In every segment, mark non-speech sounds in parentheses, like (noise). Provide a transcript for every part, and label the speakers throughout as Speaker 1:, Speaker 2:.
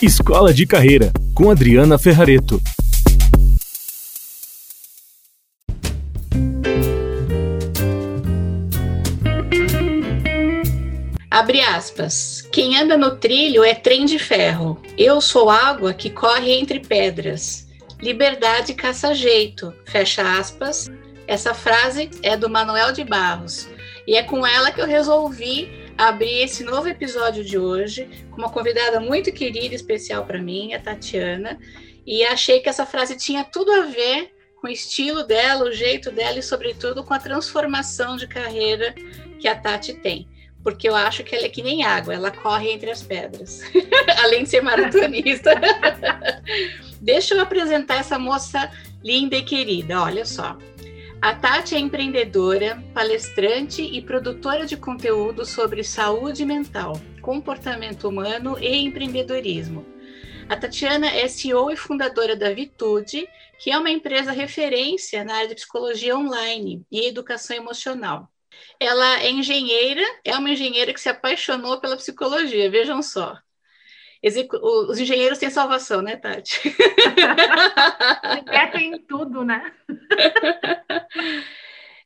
Speaker 1: Escola de Carreira, com Adriana Ferrareto.
Speaker 2: Abre aspas. Quem anda no trilho é trem de ferro. Eu sou água que corre entre pedras. Liberdade caça jeito. Fecha aspas. Essa frase é do Manuel de Barros. E é com ela que eu resolvi abrir esse novo episódio de hoje com uma convidada muito querida e especial para mim, a Tatiana. E achei que essa frase tinha tudo a ver com o estilo dela, o jeito dela e, sobretudo, com a transformação de carreira que a Tati tem porque eu acho que ela é que nem água, ela corre entre as pedras, (laughs) além de ser maratonista. (laughs) Deixa eu apresentar essa moça linda e querida, olha só. A Tati é empreendedora, palestrante e produtora de conteúdo sobre saúde mental, comportamento humano e empreendedorismo. A Tatiana é CEO e fundadora da Vitude, que é uma empresa referência na área de psicologia online e educação emocional. Ela é engenheira, é uma engenheira que se apaixonou pela psicologia, vejam só. Os engenheiros têm salvação, né, Tati?
Speaker 3: É, tem tudo, né?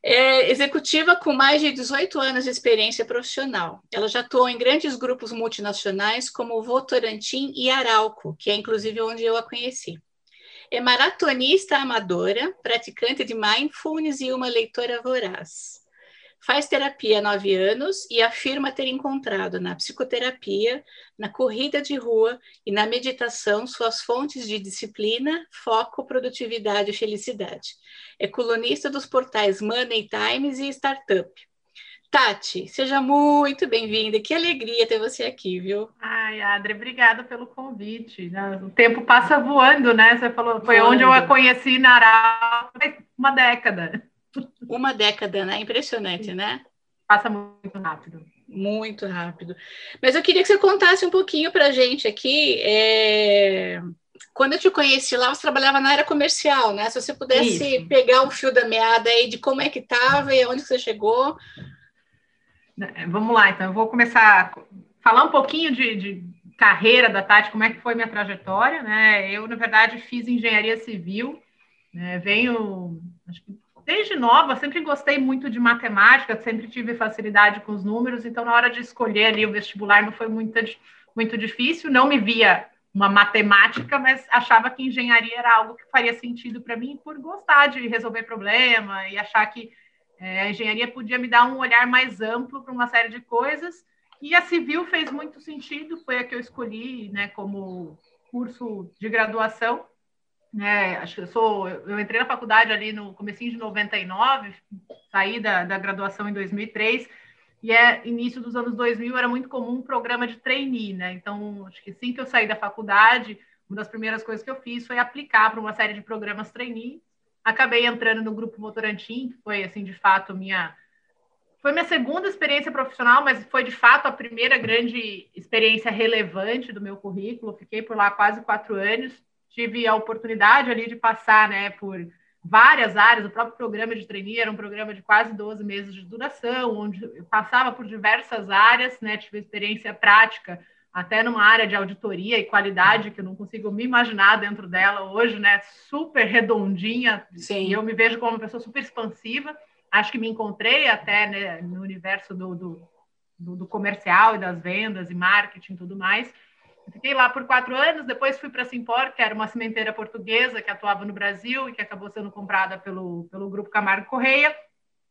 Speaker 2: É executiva com mais de 18 anos de experiência profissional. Ela já atuou em grandes grupos multinacionais como Votorantim e Arauco, que é inclusive onde eu a conheci. É maratonista amadora, praticante de mindfulness e uma leitora voraz. Faz terapia há nove anos e afirma ter encontrado na psicoterapia, na corrida de rua e na meditação suas fontes de disciplina, foco, produtividade e felicidade. É colunista dos portais Money Times e Startup. Tati, seja muito bem-vinda. Que alegria ter você aqui, viu?
Speaker 3: Ai, Adri, obrigada pelo convite. O tempo passa voando, né? Você falou, foi voando. onde eu a conheci na Arau, uma década.
Speaker 2: Uma década, né? Impressionante, né?
Speaker 3: Passa muito rápido.
Speaker 2: Muito rápido. Mas eu queria que você contasse um pouquinho para a gente aqui. É... Quando eu te conheci lá, você trabalhava na área comercial, né? Se você pudesse Isso. pegar o fio da meada aí de como é que estava e aonde você chegou.
Speaker 3: É, vamos lá, então. Eu vou começar a falar um pouquinho de, de carreira da Tati, como é que foi minha trajetória, né? Eu, na verdade, fiz engenharia civil, né? venho, acho que desde nova, sempre gostei muito de matemática, sempre tive facilidade com os números, então na hora de escolher ali o vestibular não foi muito, muito difícil, não me via uma matemática, mas achava que engenharia era algo que faria sentido para mim por gostar de resolver problema e achar que é, a engenharia podia me dar um olhar mais amplo para uma série de coisas. E a civil fez muito sentido, foi a que eu escolhi né, como curso de graduação. É, acho que eu sou, eu entrei na faculdade ali no comecinho de 99, saí da, da graduação em 2003, e é início dos anos 2000 era muito comum um programa de trainee, né? Então, acho que assim que eu saí da faculdade, uma das primeiras coisas que eu fiz foi aplicar para uma série de programas trainee. Acabei entrando no grupo Votorantim, que foi assim, de fato, minha foi minha segunda experiência profissional, mas foi de fato a primeira grande experiência relevante do meu currículo. Fiquei por lá quase quatro anos tive a oportunidade ali de passar né, por várias áreas. O próprio programa de trainee era um programa de quase 12 meses de duração, onde eu passava por diversas áreas, né, tive experiência prática até numa área de auditoria e qualidade que eu não consigo me imaginar dentro dela hoje, né, super redondinha. Sim. E eu me vejo como uma pessoa super expansiva. Acho que me encontrei até né, no universo do, do, do, do comercial e das vendas e marketing e tudo mais. Fiquei lá por quatro anos, depois fui para Simpor, que era uma cimenteira portuguesa que atuava no Brasil e que acabou sendo comprada pelo, pelo Grupo Camargo Correia.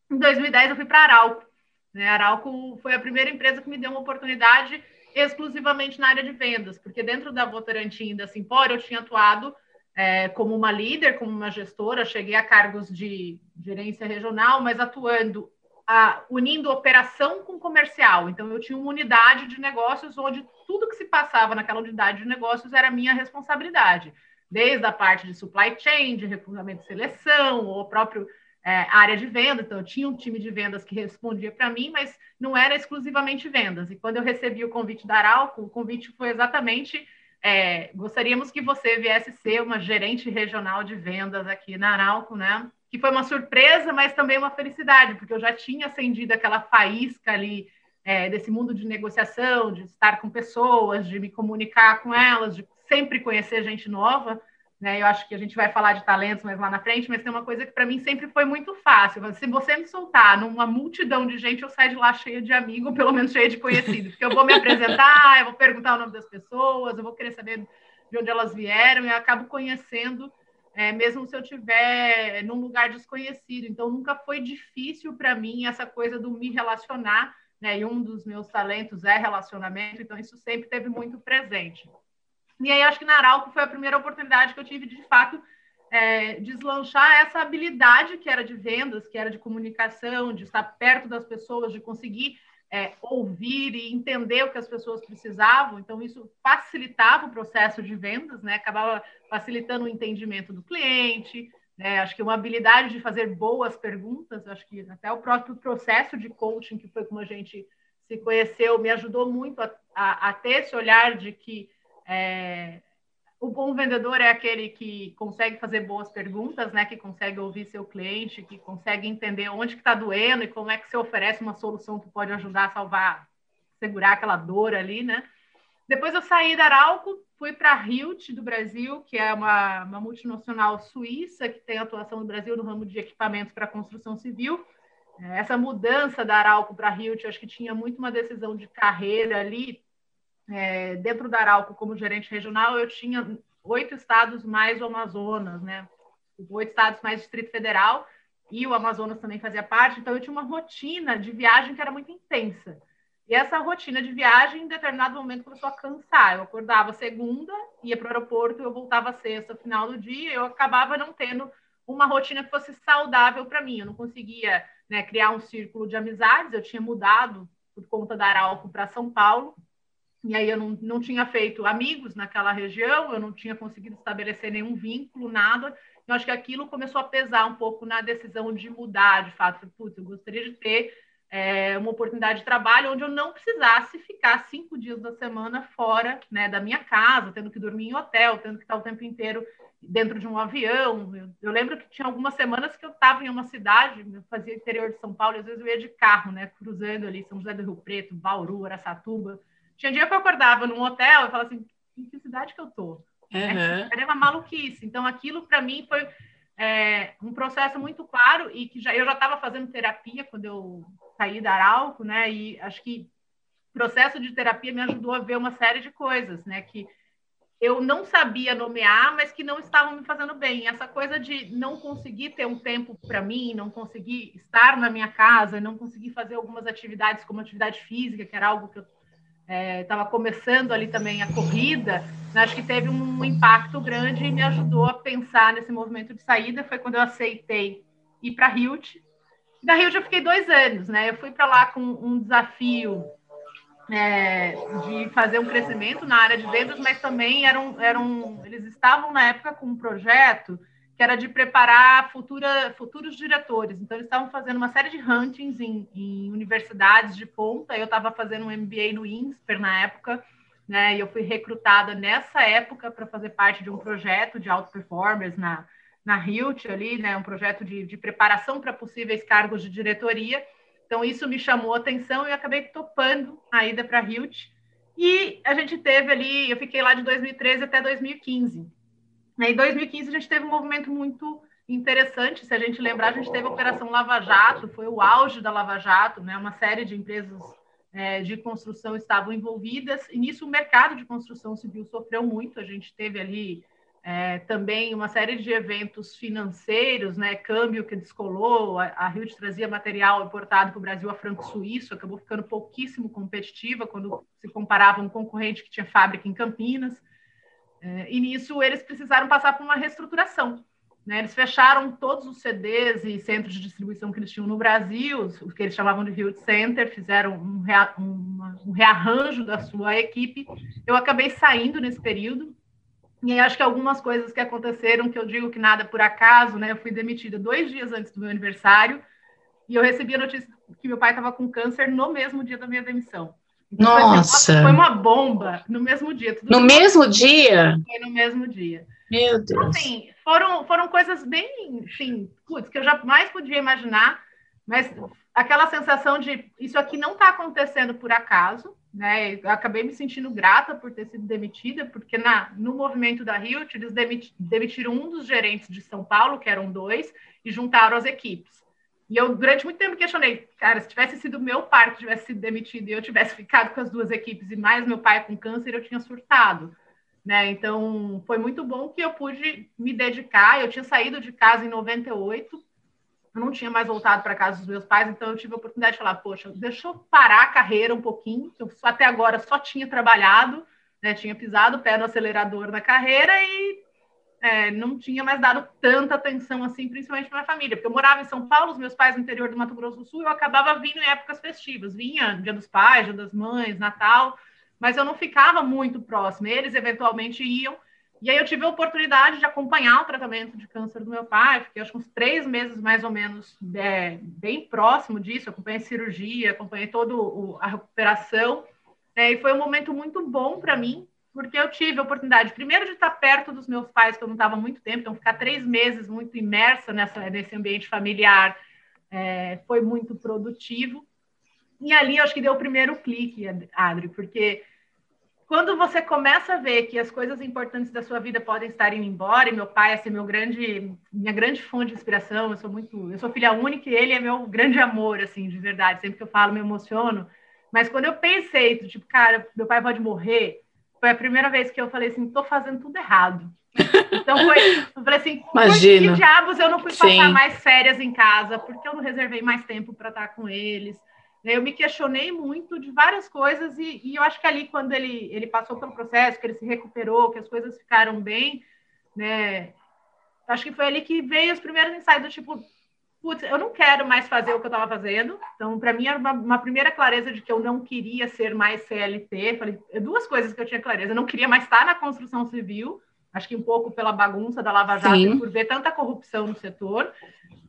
Speaker 3: Em 2010 eu fui para a Arauco. Né? Arauco foi a primeira empresa que me deu uma oportunidade exclusivamente na área de vendas, porque dentro da Votorantim e da Simpor eu tinha atuado é, como uma líder, como uma gestora, cheguei a cargos de gerência regional, mas atuando a, unindo operação com comercial. Então, eu tinha uma unidade de negócios onde tudo que se passava naquela unidade de negócios era minha responsabilidade, desde a parte de supply chain, de recrutamento e seleção, ou próprio é, área de venda. Então, eu tinha um time de vendas que respondia para mim, mas não era exclusivamente vendas. E quando eu recebi o convite da Arauco, o convite foi exatamente. É, gostaríamos que você viesse ser uma gerente regional de vendas aqui na Arauco, né? Que foi uma surpresa, mas também uma felicidade, porque eu já tinha acendido aquela faísca ali é, desse mundo de negociação, de estar com pessoas, de me comunicar com elas, de sempre conhecer gente nova. Né? Eu acho que a gente vai falar de talentos mais lá na frente, mas tem uma coisa que para mim sempre foi muito fácil. Se você me soltar numa multidão de gente, eu saio de lá cheia de amigo, pelo menos cheia de conhecidos, porque eu vou me apresentar, (laughs) eu vou perguntar o nome das pessoas, eu vou querer saber de onde elas vieram, e eu acabo conhecendo, é, mesmo se eu estiver num lugar desconhecido. Então, nunca foi difícil para mim essa coisa do me relacionar, né? E um dos meus talentos é relacionamento, então isso sempre teve muito presente. E aí, acho que na Arauco foi a primeira oportunidade que eu tive de, de fato, é, deslanchar essa habilidade que era de vendas, que era de comunicação, de estar perto das pessoas, de conseguir é, ouvir e entender o que as pessoas precisavam. Então, isso facilitava o processo de vendas, né? acabava facilitando o entendimento do cliente. Né? Acho que uma habilidade de fazer boas perguntas, acho que até o próprio processo de coaching, que foi como a gente se conheceu, me ajudou muito a, a, a ter esse olhar de que é, o bom vendedor é aquele que consegue fazer boas perguntas, né? Que consegue ouvir seu cliente, que consegue entender onde que está doendo e como é que você oferece uma solução que pode ajudar a salvar, segurar aquela dor ali, né? Depois eu saí da Arauco, fui para a Hilt do Brasil, que é uma, uma multinacional suíça que tem atuação no Brasil no ramo de equipamentos para construção civil. Essa mudança da Arauco para a Hilt, acho que tinha muito uma decisão de carreira ali, é, dentro da Arauco, como gerente regional, eu tinha oito estados mais o Amazonas, né? Oito estados mais Distrito Federal e o Amazonas também fazia parte. Então, eu tinha uma rotina de viagem que era muito intensa. E essa rotina de viagem, em determinado momento, começou a cansar. Eu acordava segunda, ia para o aeroporto, eu voltava sexta, final do dia, eu acabava não tendo uma rotina que fosse saudável para mim. Eu não conseguia né, criar um círculo de amizades. Eu tinha mudado por conta da Arauco para São Paulo. E aí eu não, não tinha feito amigos naquela região, eu não tinha conseguido estabelecer nenhum vínculo, nada. Eu acho que aquilo começou a pesar um pouco na decisão de mudar, de fato. Putz, eu gostaria de ter é, uma oportunidade de trabalho onde eu não precisasse ficar cinco dias da semana fora né, da minha casa, tendo que dormir em hotel, tendo que estar o tempo inteiro dentro de um avião. Eu, eu lembro que tinha algumas semanas que eu estava em uma cidade, eu fazia interior de São Paulo, às vezes eu ia de carro, né, cruzando ali São José do Rio Preto, Bauru, Araçatuba tinha dia que eu acordava num hotel e falava assim, em que cidade que eu tô? Uhum. Era uma maluquice. Então, aquilo para mim foi é, um processo muito claro e que já, eu já estava fazendo terapia quando eu saí da Arauco, né? E acho que o processo de terapia me ajudou a ver uma série de coisas, né? Que eu não sabia nomear, mas que não estavam me fazendo bem. Essa coisa de não conseguir ter um tempo para mim, não conseguir estar na minha casa, não conseguir fazer algumas atividades como atividade física, que era algo que eu estava é, começando ali também a corrida, né, acho que teve um impacto grande e me ajudou a pensar nesse movimento de saída. Foi quando eu aceitei ir para a Hilt. Da Hilt eu fiquei dois anos, né? Eu fui para lá com um desafio é, de fazer um crescimento na área de vendas, mas também eram, eram, eles estavam na época com um projeto que era de preparar futura, futuros diretores. Então, eles estavam fazendo uma série de huntings em, em universidades de ponta. Eu estava fazendo um MBA no INSPER na época, né? E eu fui recrutada nessa época para fazer parte de um projeto de alto performers na, na Hilt ali, né? Um projeto de, de preparação para possíveis cargos de diretoria. Então, isso me chamou atenção e eu acabei topando a ida para a Hilt. E a gente teve ali, eu fiquei lá de 2013 até 2015. Em 2015, a gente teve um movimento muito interessante. Se a gente lembrar, a gente teve a Operação Lava Jato, foi o auge da Lava Jato, né? uma série de empresas é, de construção estavam envolvidas, e nisso o mercado de construção civil sofreu muito. A gente teve ali é, também uma série de eventos financeiros, né? câmbio que descolou, a, a Rio trazia material importado para o Brasil a franco suíço, acabou ficando pouquíssimo competitiva quando se comparava um concorrente que tinha fábrica em Campinas. É, e nisso eles precisaram passar por uma reestruturação. Né? Eles fecharam todos os CDs e centros de distribuição que eles tinham no Brasil, o que eles chamavam de Field Center, fizeram um, rea, um, um rearranjo da sua equipe. Eu acabei saindo nesse período, e acho que algumas coisas que aconteceram, que eu digo que nada por acaso, né? Eu fui demitida dois dias antes do meu aniversário, e eu recebi a notícia que meu pai estava com câncer no mesmo dia da minha demissão.
Speaker 2: Então, Nossa!
Speaker 3: Foi uma bomba no mesmo dia.
Speaker 2: no mesmo dia?
Speaker 3: Foi no mesmo dia.
Speaker 2: Meu então, Deus.
Speaker 3: Então, assim, foram, foram coisas bem, enfim, putz, que eu jamais podia imaginar. Mas aquela sensação de isso aqui não está acontecendo por acaso, né? Eu acabei me sentindo grata por ter sido demitida, porque na, no movimento da Rio, eles demitiram um dos gerentes de São Paulo, que eram dois, e juntaram as equipes. E eu, durante muito tempo, questionei, cara, se tivesse sido meu pai que tivesse sido demitido e eu tivesse ficado com as duas equipes e mais meu pai com câncer, eu tinha surtado. Né? Então, foi muito bom que eu pude me dedicar. Eu tinha saído de casa em 98, eu não tinha mais voltado para casa dos meus pais, então eu tive a oportunidade de falar: poxa, deixa eu parar a carreira um pouquinho, eu até agora só tinha trabalhado, né? tinha pisado o pé no acelerador na carreira e é, não tinha mais dado tanta atenção assim, principalmente para minha família, porque eu morava em São Paulo, os meus pais no interior do Mato Grosso do Sul, eu acabava vindo em épocas festivas, vinha Dia dos Pais, Dia das Mães, Natal, mas eu não ficava muito próximo, eles eventualmente iam, e aí eu tive a oportunidade de acompanhar o tratamento de câncer do meu pai, fiquei acho uns três meses mais ou menos é, bem próximo disso, acompanhei cirurgia, acompanhei toda a recuperação, é, e foi um momento muito bom para mim, porque eu tive a oportunidade, primeiro, de estar perto dos meus pais, que eu não estava muito tempo, então ficar três meses muito imersa nessa, nesse ambiente familiar é, foi muito produtivo. E ali eu acho que deu o primeiro clique, Adri, porque quando você começa a ver que as coisas importantes da sua vida podem estar indo embora, e meu pai é assim, meu grande, minha grande fonte de inspiração, eu sou muito, eu sou filha única e ele é meu grande amor, assim, de verdade, sempre que eu falo me emociono, mas quando eu pensei, tipo, cara, meu pai pode morrer, foi a primeira vez que eu falei assim, tô fazendo tudo errado. Então foi, eu falei assim, Imagina. por que diabos eu não fui passar Sim. mais férias em casa? Porque eu não reservei mais tempo para estar com eles? Eu me questionei muito de várias coisas e, e, eu acho que ali quando ele, ele passou pelo processo, que ele se recuperou, que as coisas ficaram bem, né? Acho que foi ali que veio os primeiros ensaios do tipo, putz, eu não quero mais fazer o que eu estava fazendo. Então, para mim, era uma, uma, primeira clareza de que eu não queria ser mais CLT. Falei, é duas coisas que eu tinha clareza. Eu não queria mais estar na construção civil, acho que um pouco pela bagunça da Lava Jato, por ver tanta corrupção no setor.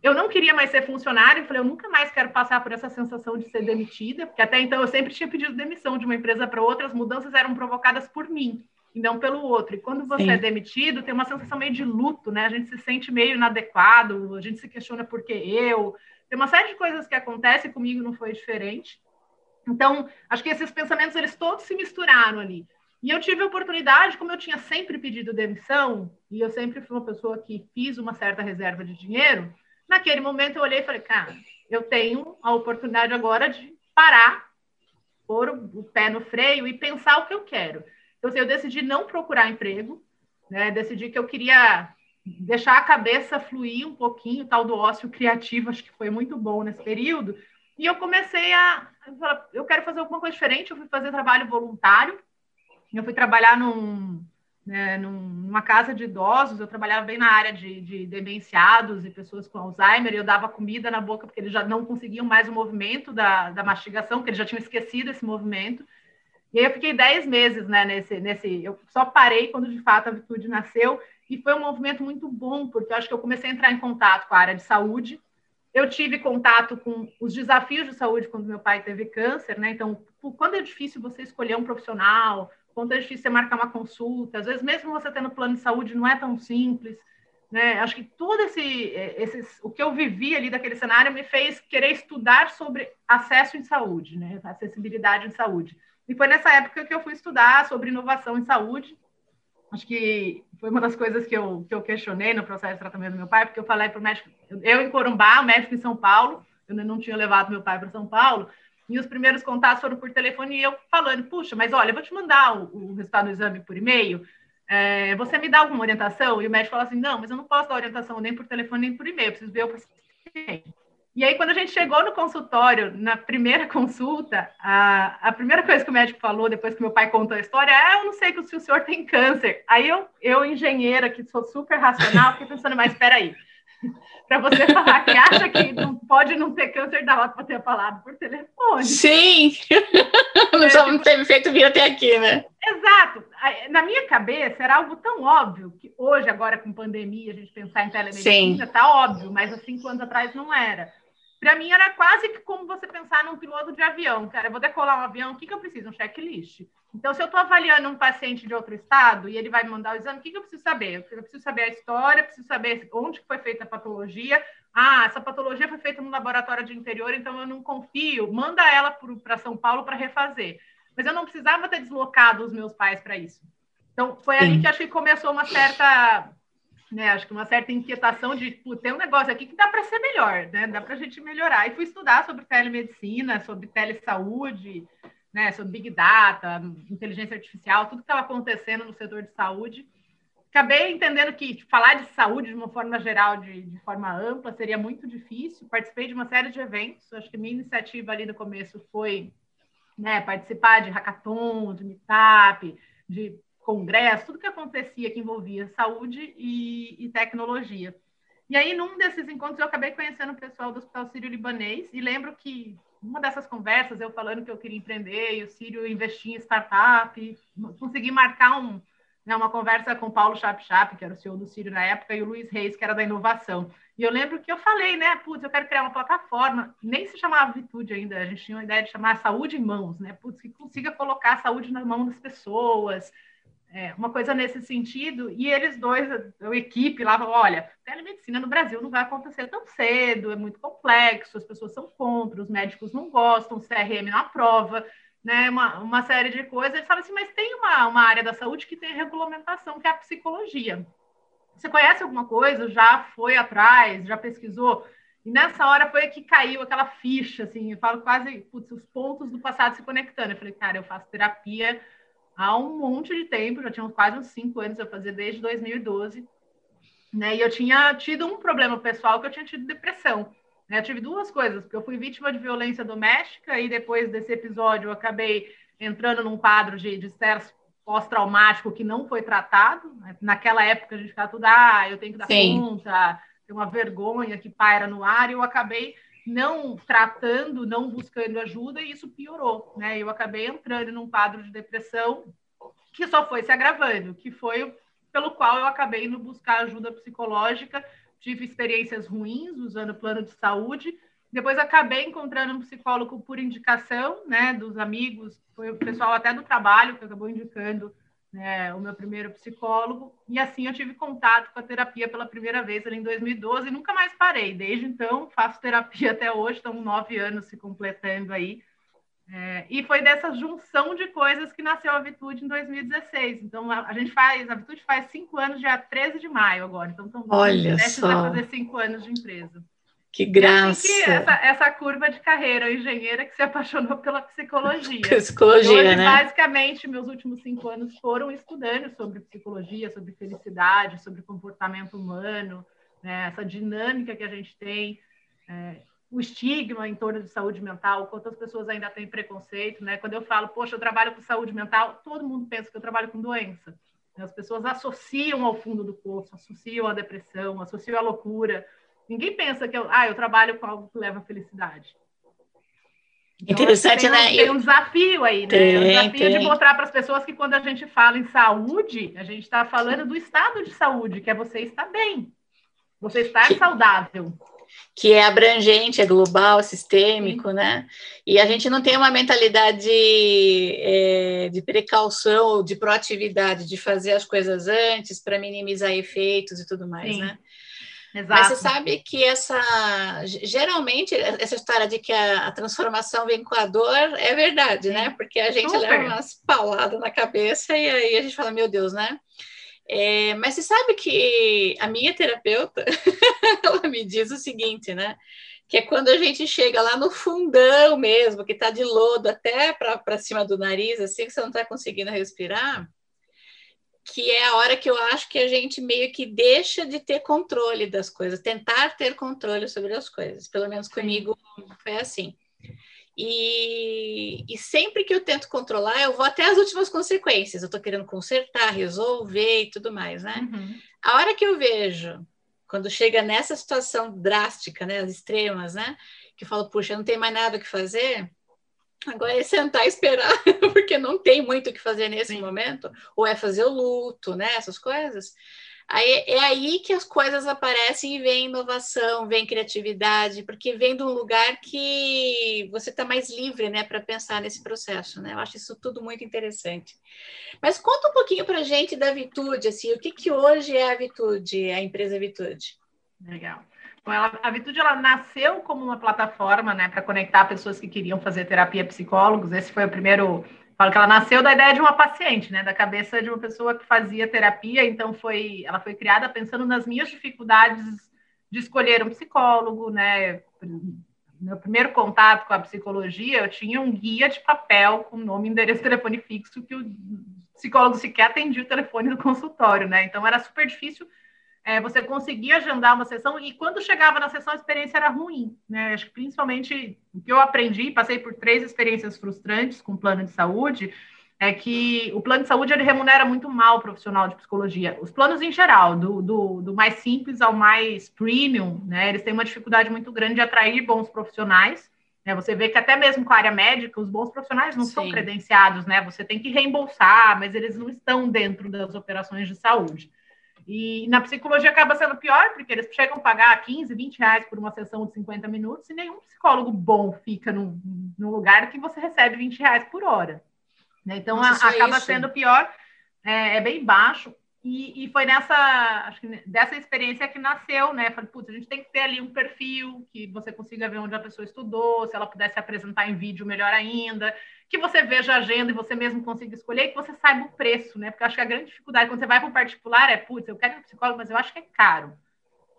Speaker 3: Eu não queria mais ser funcionário, falei, eu nunca mais quero passar por essa sensação de ser demitida, porque até então eu sempre tinha pedido demissão de uma empresa para outra, as mudanças eram provocadas por mim e não pelo outro. E quando você Sim. é demitido, tem uma sensação meio de luto, né? A gente se sente meio inadequado, a gente se questiona por que eu. Tem uma série de coisas que acontecem comigo, não foi diferente. Então, acho que esses pensamentos, eles todos se misturaram ali. E eu tive a oportunidade, como eu tinha sempre pedido demissão, e eu sempre fui uma pessoa que fiz uma certa reserva de dinheiro, naquele momento eu olhei e falei, cara, eu tenho a oportunidade agora de parar, pôr o pé no freio e pensar o que eu quero. Então, assim, eu decidi não procurar emprego, né? Decidi que eu queria deixar a cabeça fluir um pouquinho, tal do ócio criativo, acho que foi muito bom nesse período. E eu comecei a, eu quero fazer alguma coisa diferente. Eu fui fazer trabalho voluntário. Eu fui trabalhar num, né, numa casa de idosos. Eu trabalhava bem na área de, de demenciados e pessoas com Alzheimer. E eu dava comida na boca porque eles já não conseguiam mais o movimento da, da mastigação, porque eles já tinham esquecido esse movimento. E aí eu fiquei 10 meses, né, nesse, nesse, eu só parei quando de fato a Virtude nasceu, e foi um movimento muito bom, porque eu acho que eu comecei a entrar em contato com a área de saúde, eu tive contato com os desafios de saúde quando meu pai teve câncer, né, então, quando é difícil você escolher um profissional, quando é difícil você marcar uma consulta, às vezes mesmo você tendo plano de saúde não é tão simples, né, acho que todo esse, esses, o que eu vivi ali daquele cenário me fez querer estudar sobre acesso em saúde, né, acessibilidade em saúde. E foi nessa época que eu fui estudar sobre inovação em saúde. Acho que foi uma das coisas que eu, que eu questionei no processo de tratamento do meu pai, porque eu falei para o médico, eu em Corumbá, o médico em São Paulo, eu não tinha levado meu pai para São Paulo, e os primeiros contatos foram por telefone, e eu falando, puxa, mas olha, eu vou te mandar o, o resultado do exame por e-mail, é, você me dá alguma orientação? E o médico falou assim, não, mas eu não posso dar orientação nem por telefone nem por e-mail, preciso ver o paciente. E aí, quando a gente chegou no consultório, na primeira (laughs) consulta, a, a primeira coisa que o médico falou, depois que meu pai contou a história, é: Eu não sei se o senhor tem câncer. Aí eu, eu engenheira, que sou super racional, fiquei pensando, mas espera aí. (laughs) para você falar que acha que não pode não ter câncer, dá para ter falado por telefone.
Speaker 2: Sim! (laughs) não, é, tipo, não teve feito vir até aqui, né?
Speaker 3: Exato. Na minha cabeça era algo tão óbvio que hoje, agora com pandemia, a gente pensar em telemedicina, Sim. tá óbvio, mas há cinco anos atrás não era para mim era quase que como você pensar num piloto de avião, cara, eu vou decolar um avião, o que, que eu preciso? Um checklist. Então, se eu estou avaliando um paciente de outro estado e ele vai me mandar o exame, o que, que eu preciso saber? Eu preciso saber a história, preciso saber onde foi feita a patologia, ah, essa patologia foi feita no laboratório de interior, então eu não confio, manda ela para São Paulo para refazer. Mas eu não precisava ter deslocado os meus pais para isso. Então, foi Sim. ali que acho que começou uma certa, né, acho que uma certa inquietação de, tem um negócio aqui que dá para ser melhor, né, dá para a gente melhorar. E fui estudar sobre telemedicina, sobre telesaúde, né, sobre Big Data, inteligência artificial, tudo que estava acontecendo no setor de saúde acabei entendendo que tipo, falar de saúde de uma forma geral, de, de, forma ampla, seria muito difícil. Participei de uma série de eventos. Acho que minha iniciativa ali no começo foi né, participar de hackathon, de meetup, de congresso, tudo que acontecia que envolvia saúde e, e tecnologia. E aí, num desses encontros, eu acabei conhecendo o pessoal do Hospital Sírio-Libanês e lembro que uma dessas conversas, eu falando que eu queria empreender e o Sírio investir em startup, consegui marcar um, né, uma conversa com o Paulo Chap Chap, que era o CEO do Círio na época, e o Luiz Reis, que era da inovação. E eu lembro que eu falei, né, putz, eu quero criar uma plataforma, nem se chamava Vitude ainda, a gente tinha uma ideia de chamar Saúde em Mãos, né, putz, que consiga colocar a saúde na mão das pessoas, é, uma coisa nesse sentido, e eles dois, a, equipe lá, falou, olha, telemedicina no Brasil não vai acontecer tão cedo, é muito complexo, as pessoas são contra, os médicos não gostam, o CRM não aprova, né, uma, uma série de coisas. Ele fala assim, mas tem uma, uma área da saúde que tem regulamentação, que é a psicologia. Você conhece alguma coisa? Já foi atrás? Já pesquisou? E nessa hora foi que caiu aquela ficha, assim, eu falo quase, putz, os pontos do passado se conectando. Eu falei, cara, eu faço terapia há um monte de tempo, já tinha quase uns cinco anos, eu fazia desde 2012, né? E eu tinha tido um problema pessoal que eu tinha tido depressão. Né? Eu tive duas coisas, porque eu fui vítima de violência doméstica e depois desse episódio eu acabei entrando num quadro de, de estresse pós-traumático que não foi tratado. Naquela época a gente ficava tudo, ah, eu tenho que dar Sim. conta, tem uma vergonha que paira no ar, e eu acabei não tratando, não buscando ajuda, e isso piorou, né? Eu acabei entrando num quadro de depressão que só foi se agravando, que foi pelo qual eu acabei indo buscar ajuda psicológica tive experiências ruins usando plano de saúde. Depois acabei encontrando um psicólogo por indicação, né, dos amigos, foi o pessoal até do trabalho que acabou indicando né, o meu primeiro psicólogo. E assim eu tive contato com a terapia pela primeira vez ali em 2012 e nunca mais parei. Desde então faço terapia até hoje, estão nove anos se completando aí. É, e foi dessa junção de coisas que nasceu a Vitude em 2016. Então, a, a, gente faz, a Vitude faz cinco anos, dia 13 de maio agora. Então, estão
Speaker 2: Olha só.
Speaker 3: a fazer cinco anos de empresa.
Speaker 2: Que graça!
Speaker 3: Que essa, essa, curva de carreira, engenheira que se apaixonou pela psicologia. (laughs)
Speaker 2: Psicologia,
Speaker 3: Hoje,
Speaker 2: né?
Speaker 3: Basicamente, meus últimos cinco anos foram estudando sobre psicologia, sobre felicidade, sobre comportamento humano, né? essa dinâmica que a gente tem. É, o estigma em torno de saúde mental, quantas pessoas ainda têm preconceito, né? Quando eu falo, poxa, eu trabalho com saúde mental, todo mundo pensa que eu trabalho com doença. As pessoas associam ao fundo do poço, associam à depressão, associam à loucura. Ninguém pensa que eu, ah, eu trabalho com algo que leva à felicidade.
Speaker 2: Então, Interessante,
Speaker 3: tem,
Speaker 2: né?
Speaker 3: Tem um desafio aí, né? Tem, um desafio tem. de mostrar para as pessoas que quando a gente fala em saúde, a gente está falando do estado de saúde, que é você estar bem, você estar que... saudável
Speaker 2: que é abrangente, é global, sistêmico, Sim. né? E a gente não tem uma mentalidade é, de precaução, de proatividade, de fazer as coisas antes para minimizar efeitos e tudo mais, Sim. né? Exato. Mas você sabe que essa, geralmente, essa história de que a, a transformação vem com a dor é verdade, né? Sim. né? Porque a gente Super. leva umas pauladas na cabeça e aí a gente fala, meu Deus, né? É, mas você sabe que a minha terapeuta, (laughs) ela me diz o seguinte, né? Que é quando a gente chega lá no fundão mesmo, que está de lodo até para cima do nariz, assim, que você não está conseguindo respirar, que é a hora que eu acho que a gente meio que deixa de ter controle das coisas, tentar ter controle sobre as coisas. Pelo menos comigo foi assim. E, e, sempre que eu tento controlar, eu vou até as últimas consequências. Eu estou querendo consertar, resolver e tudo mais, né? Uhum. A hora que eu vejo, quando chega nessa situação drástica, né, as extremas, né, que eu falo, puxa, não tem mais nada o que fazer, agora é sentar e esperar, (laughs) porque não tem muito o que fazer nesse Sim. momento, ou é fazer o luto, né, essas coisas. Aí, é aí que as coisas aparecem e vem inovação, vem criatividade, porque vem de um lugar que você está mais livre né, para pensar nesse processo. Né? Eu acho isso tudo muito interessante. Mas conta um pouquinho para a gente da Vitude, assim, o que, que hoje é a Vitude, a empresa Vitude?
Speaker 3: Legal. Ela, a Vitude ela nasceu como uma plataforma, né, para conectar pessoas que queriam fazer terapia psicólogos. Esse foi o primeiro. Falo que ela nasceu da ideia de uma paciente, né, da cabeça de uma pessoa que fazia terapia. Então foi, ela foi criada pensando nas minhas dificuldades de escolher um psicólogo, né. Meu primeiro contato com a psicologia, eu tinha um guia de papel com nome, endereço, telefone fixo que o psicólogo sequer atendia o telefone do consultório, né? Então era super difícil é, você conseguia agendar uma sessão e quando chegava na sessão a experiência era ruim, né? Acho que principalmente o que eu aprendi, passei por três experiências frustrantes com plano de saúde, é que o plano de saúde ele remunera muito mal o profissional de psicologia. Os planos em geral, do, do, do mais simples ao mais premium, né? Eles têm uma dificuldade muito grande de atrair bons profissionais. Né? Você vê que até mesmo com a área médica, os bons profissionais não Sim. são credenciados, né? Você tem que reembolsar, mas eles não estão dentro das operações de saúde. E na psicologia acaba sendo pior, porque eles chegam a pagar 15, 20 reais por uma sessão de 50 minutos e nenhum psicólogo bom fica num, num lugar que você recebe 20 reais por hora. Né? Então Nossa, a, acaba isso. sendo pior, é, é bem baixo. E, e, foi nessa, acho que dessa experiência que nasceu, né? Falei, putz, a gente tem que ter ali um perfil que você consiga ver onde a pessoa estudou, se ela pudesse apresentar em vídeo, melhor ainda, que você veja a agenda e você mesmo consiga escolher e que você saiba o preço, né? Porque acho que a grande dificuldade quando você vai para o particular é, putz, eu quero um psicólogo, mas eu acho que é caro.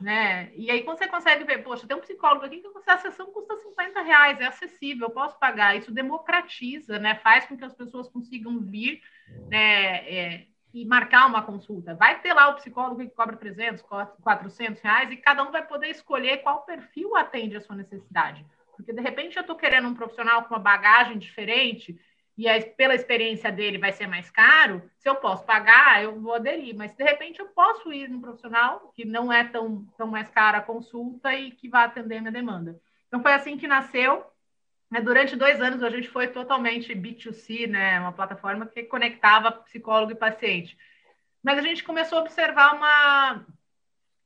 Speaker 3: Né? E aí, quando você consegue ver, poxa, tem um psicólogo aqui que a sessão custa 50 reais, é acessível, eu posso pagar. Isso democratiza, né? Faz com que as pessoas consigam vir né, é, e marcar uma consulta. Vai ter lá o psicólogo que cobra 300, 400 reais e cada um vai poder escolher qual perfil atende a sua necessidade. Porque, de repente, eu estou querendo um profissional com uma bagagem diferente e aí, pela experiência dele vai ser mais caro, se eu posso pagar, eu vou aderir. Mas, de repente, eu posso ir num profissional que não é tão, tão mais cara a consulta e que vai atender a minha demanda. Então, foi assim que nasceu né, durante dois anos, a gente foi totalmente B2C, né, uma plataforma que conectava psicólogo e paciente. Mas a gente começou a observar uma,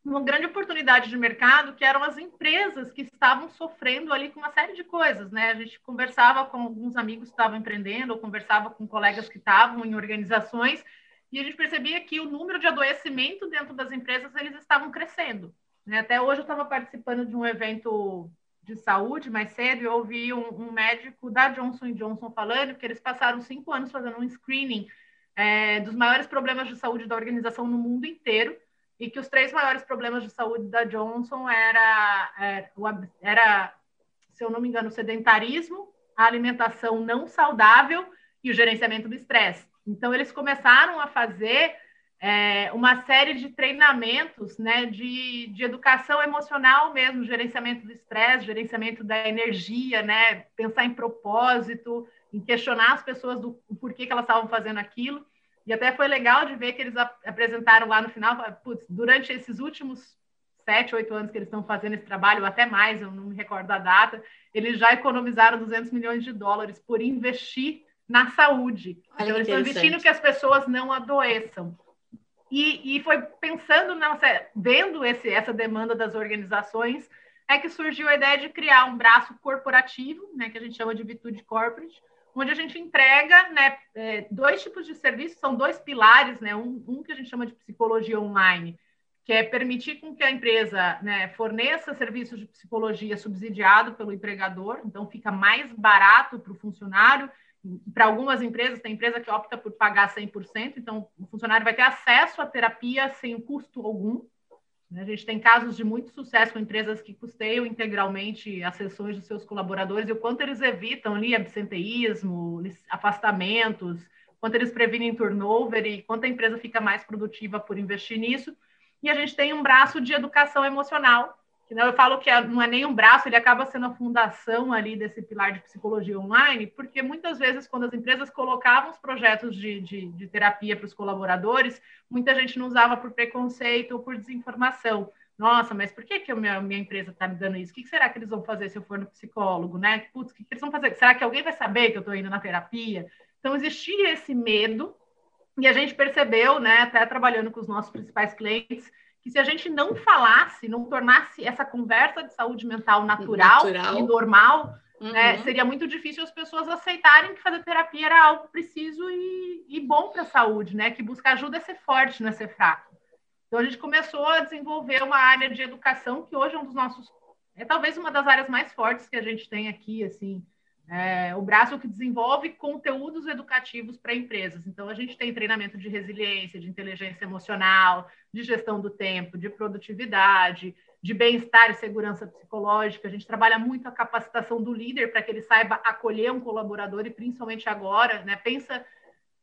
Speaker 3: uma grande oportunidade de mercado, que eram as empresas que estavam sofrendo ali com uma série de coisas. Né? A gente conversava com alguns amigos que estavam empreendendo, ou conversava com colegas que estavam em organizações, e a gente percebia que o número de adoecimento dentro das empresas eles estavam crescendo. Né? Até hoje eu estava participando de um evento de saúde mais cedo, eu ouvi um, um, médico da Johnson Johnson falando que eles passaram cinco anos fazendo um screening é, dos maiores problemas de saúde da organização no mundo inteiro e que os três maiores problemas de saúde da Johnson era, era, é, era se eu não me engano, o sedentarismo, a alimentação não saudável e o gerenciamento do estresse. Então, eles começaram a fazer é, uma série de treinamentos né, de, de educação emocional mesmo, gerenciamento do estresse, gerenciamento da energia, né, pensar em propósito, em questionar as pessoas do porquê que elas estavam fazendo aquilo. E até foi legal de ver que eles ap apresentaram lá no final, putz, durante esses últimos sete, oito anos que eles estão fazendo esse trabalho, ou até mais, eu não me recordo a data, eles já economizaram 200 milhões de dólares por investir na saúde. Olha então, eles estão investindo que as pessoas não adoeçam. E, e foi pensando, nessa, vendo esse, essa demanda das organizações, é que surgiu a ideia de criar um braço corporativo, né, que a gente chama de Vitude Corporate, onde a gente entrega né, é, dois tipos de serviços, são dois pilares, né, um, um, que a gente chama de psicologia online, que é permitir com que a empresa né, forneça serviços de psicologia subsidiado pelo empregador, então fica mais barato para o funcionário para algumas empresas, tem empresa que opta por pagar 100%, então o funcionário vai ter acesso à terapia sem custo algum. Né? A gente tem casos de muito sucesso com empresas que custeiam integralmente as sessões dos seus colaboradores e o quanto eles evitam ali absenteísmo, afastamentos, quanto eles previnem turnover e quanto a empresa fica mais produtiva por investir nisso. E a gente tem um braço de educação emocional, que não, eu falo que é, não é nem um braço, ele acaba sendo a fundação ali desse pilar de psicologia online, porque muitas vezes, quando as empresas colocavam os projetos de, de, de terapia para os colaboradores, muita gente não usava por preconceito ou por desinformação. Nossa, mas por que, que a minha, minha empresa está me dando isso? O que, que, será que eles vão fazer se eu for no psicólogo, né? Putz, o que, que eles vão fazer? Será que alguém vai saber que eu estou indo na terapia? Então, existia esse medo, e a gente percebeu, né, até trabalhando com os nossos principais clientes, que se a gente não falasse, não tornasse essa conversa de saúde mental natural, natural. e normal, uhum. né, seria muito difícil as pessoas aceitarem que fazer terapia era algo preciso e, e bom para a saúde, né? Que buscar ajuda é ser forte, não é ser fraco. Então a gente começou a desenvolver uma área de educação que hoje é um dos nossos é talvez uma das áreas mais fortes que a gente tem aqui, assim, é, o braço que desenvolve conteúdos educativos para empresas. Então, a gente tem treinamento de resiliência, de inteligência emocional, de gestão do tempo, de produtividade, de bem-estar e segurança psicológica. A gente trabalha muito a capacitação do líder para que ele saiba acolher um colaborador e principalmente agora, né? Pensa,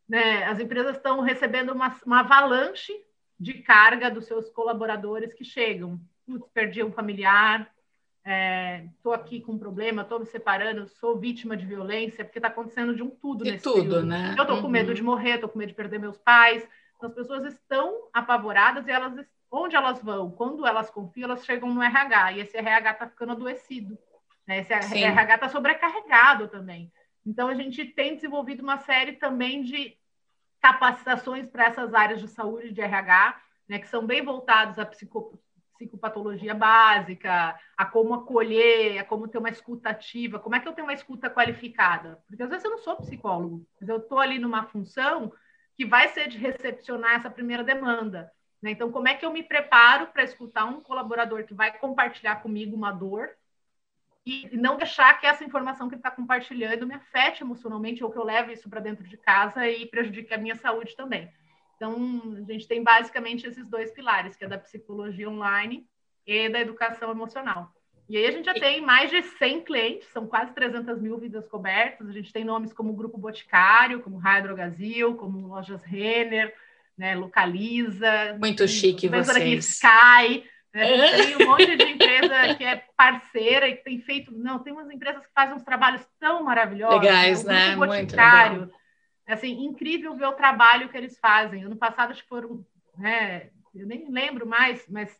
Speaker 3: né? As empresas estão recebendo uma, uma avalanche de carga dos seus colaboradores que chegam. Putz, perdi um familiar, estou é, aqui com um problema, estou me separando, sou vítima de violência, porque está acontecendo de um tudo
Speaker 2: de
Speaker 3: nesse
Speaker 2: tudo,
Speaker 3: período.
Speaker 2: né?
Speaker 3: Eu estou com medo
Speaker 2: Uhum.
Speaker 3: de morrer, estou com medo de perder meus pais. Então, as pessoas estão apavoradas e elas, onde elas vão? Quando elas confiam, elas chegam no RH e esse RH está ficando adoecido. Né? Esse
Speaker 2: Sim.
Speaker 3: RH está sobrecarregado também. Então, a gente tem desenvolvido uma série também de capacitações para essas áreas de saúde de RH, né, que são bem voltados à psico, psicopatologia básica, a como acolher, a como ter uma escuta ativa, como é que eu tenho uma escuta qualificada? Porque às vezes eu não sou psicólogo, mas eu estou ali numa função que vai ser de recepcionar essa primeira demanda. Né? Então, como é que eu me preparo para escutar um colaborador que vai compartilhar comigo uma dor e não deixar que essa informação que ele está compartilhando me afete emocionalmente ou que eu leve isso para dentro de casa e prejudique a minha saúde também. Então, a gente tem basicamente esses dois pilares, que é da psicologia online e da educação emocional. E aí a gente já tem mais de 100 clientes, são quase 300 mil vidas cobertas. A gente tem nomes como o Grupo Boticário, como Raia Drogazil, como Lojas Renner, né, Localiza.
Speaker 2: Muito chique vocês.
Speaker 3: Sky. né? (laughs) Tem um monte de empresa que é parceira e que tem feito... Não, tem umas empresas que fazem uns trabalhos tão maravilhosos.
Speaker 2: Legais,
Speaker 3: O
Speaker 2: né?
Speaker 3: Grupo
Speaker 2: Muito
Speaker 3: Boticário,
Speaker 2: legal.
Speaker 3: assim, incrível ver o trabalho que eles fazem. Ano passado, acho que foram, né, eu nem lembro mais, mas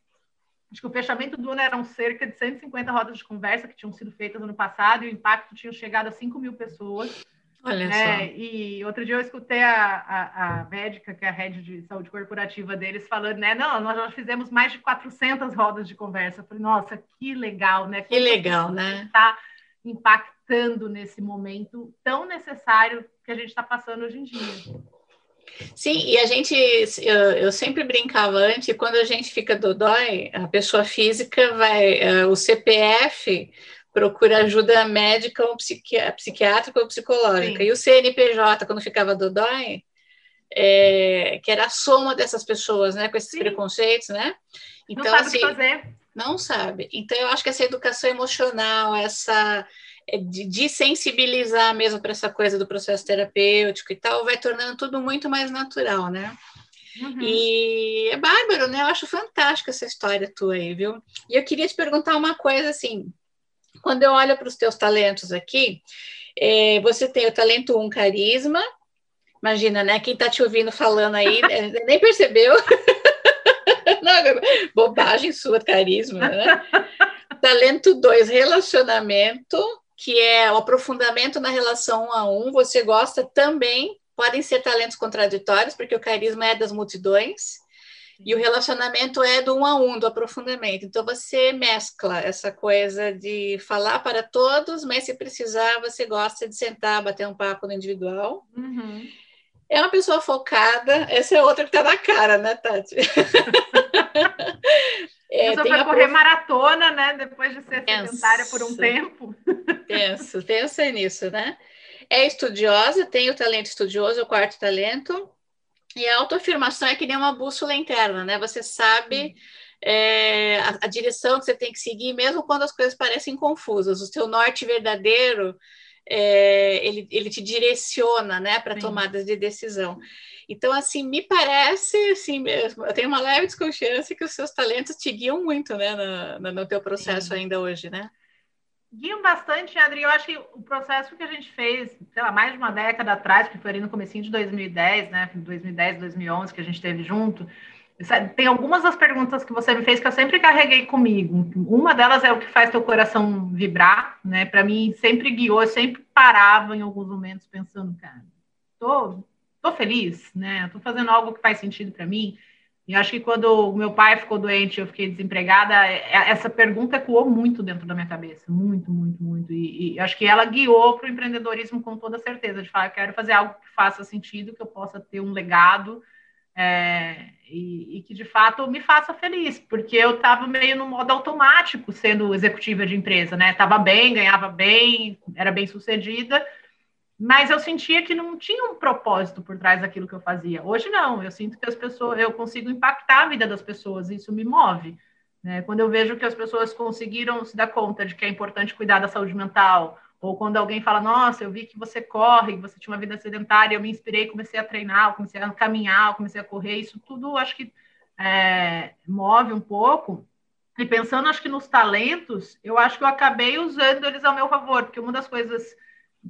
Speaker 3: acho que o fechamento do ano eram cerca de 150 rodas de conversa que tinham sido feitas ano passado e o impacto tinha chegado a 5 mil pessoas.
Speaker 2: Olha
Speaker 3: né?
Speaker 2: só.
Speaker 3: E outro dia eu escutei a, a, a médica, que é a rede de saúde corporativa deles, falando, né? Não, nós já fizemos mais de 400 rodas de conversa. Eu falei, nossa, que legal, né?
Speaker 2: Que legal, né?
Speaker 3: Está impactando nesse momento tão necessário que a gente está passando hoje em dia.
Speaker 2: Sim, e a gente, eu, eu sempre brincava antes, quando a gente fica dodói, a pessoa física vai, eh, o CPF procura ajuda médica ou psiqui, psiquiátrica ou psicológica,
Speaker 3: Sim.
Speaker 2: e o CNPJ, quando ficava dodói, é, que era a soma dessas pessoas, né, com esses
Speaker 3: Sim.
Speaker 2: preconceitos, né?
Speaker 3: Não sabe o que fazer.
Speaker 2: Não sabe. Então, eu acho que essa educação emocional, essa é, de, de sensibilizar mesmo para essa coisa do processo terapêutico e tal, vai tornando tudo muito mais natural, né?
Speaker 3: Uhum.
Speaker 2: E é bárbaro, né? Eu acho fantástica essa história tua aí, viu? E eu queria te perguntar uma coisa assim: quando eu olho para os teus talentos aqui, é, você tem o talento 1, carisma. Imagina, né? Quem está te ouvindo falando aí né, (laughs) nem percebeu. (laughs) Não, bobagem sua, carisma, né? (laughs) Talento 2, relacionamento, que é o aprofundamento na relação um a um. Você gosta também, podem ser talentos contraditórios, porque o carisma é das multidões, e o relacionamento é do um a um, do aprofundamento. Então você mescla essa coisa de falar para todos, mas se precisar, você gosta de sentar, bater um papo no individual.
Speaker 3: Uhum.
Speaker 2: É uma pessoa focada, essa é outra que está na cara, né, Tati? (laughs)
Speaker 3: É, Você vai correr prof... maratona, né? Depois de ser sedentária por um tempo. (laughs)
Speaker 2: Pensa, pensa nisso, né? É estudiosa, tem o talento estudioso, o quarto talento. E a autoafirmação é que nem uma bússola interna, né? Você sabe é, a, a, direção que você tem que seguir, mesmo quando as coisas parecem confusas. O seu norte verdadeiro, é, ele, ele te direciona, né? Para tomadas de decisão. Então, assim, me parece, assim, mesmo, eu tenho uma leve desconfiança que os seus talentos te guiam muito, né, no, no teu processo Sim. ainda hoje, né?
Speaker 3: Guiam bastante, Adri. Eu acho que o processo que a gente fez, sei lá, mais de uma década atrás, que foi ali no comecinho de 2010, né, 2010, 2011, que a gente teve junto, tem algumas das perguntas que você me fez que eu sempre carreguei comigo. Uma delas é o que faz teu coração vibrar, né? Para mim, sempre guiou, eu sempre parava em alguns momentos pensando, cara, tô tô feliz, né? Tô fazendo algo que faz sentido para mim. E acho que quando o meu pai ficou doente, eu fiquei desempregada, essa pergunta ecoou muito dentro da minha cabeça, muito, muito, muito. E, e acho que ela guiou para o empreendedorismo com toda certeza, de falar, eu quero fazer algo que faça sentido, que eu possa ter um legado, é, e, e, que de fato me faça feliz, porque eu estava meio no modo automático sendo executiva de empresa, né? Estava bem, ganhava bem, era bem sucedida, mas eu sentia que não tinha um propósito por trás daquilo que eu fazia. Hoje não, eu sinto que as pessoas, eu consigo impactar a vida das pessoas, e isso me move. Né? Quando eu vejo que as pessoas conseguiram se dar conta de que é importante cuidar da saúde mental, ou quando alguém fala, nossa, eu vi que você corre, que você tinha uma vida sedentária, eu me inspirei, comecei a treinar, comecei a caminhar, comecei a correr, isso tudo acho que é, move um pouco. E pensando, acho que nos talentos, eu acho que eu acabei usando eles ao meu favor, porque uma das coisas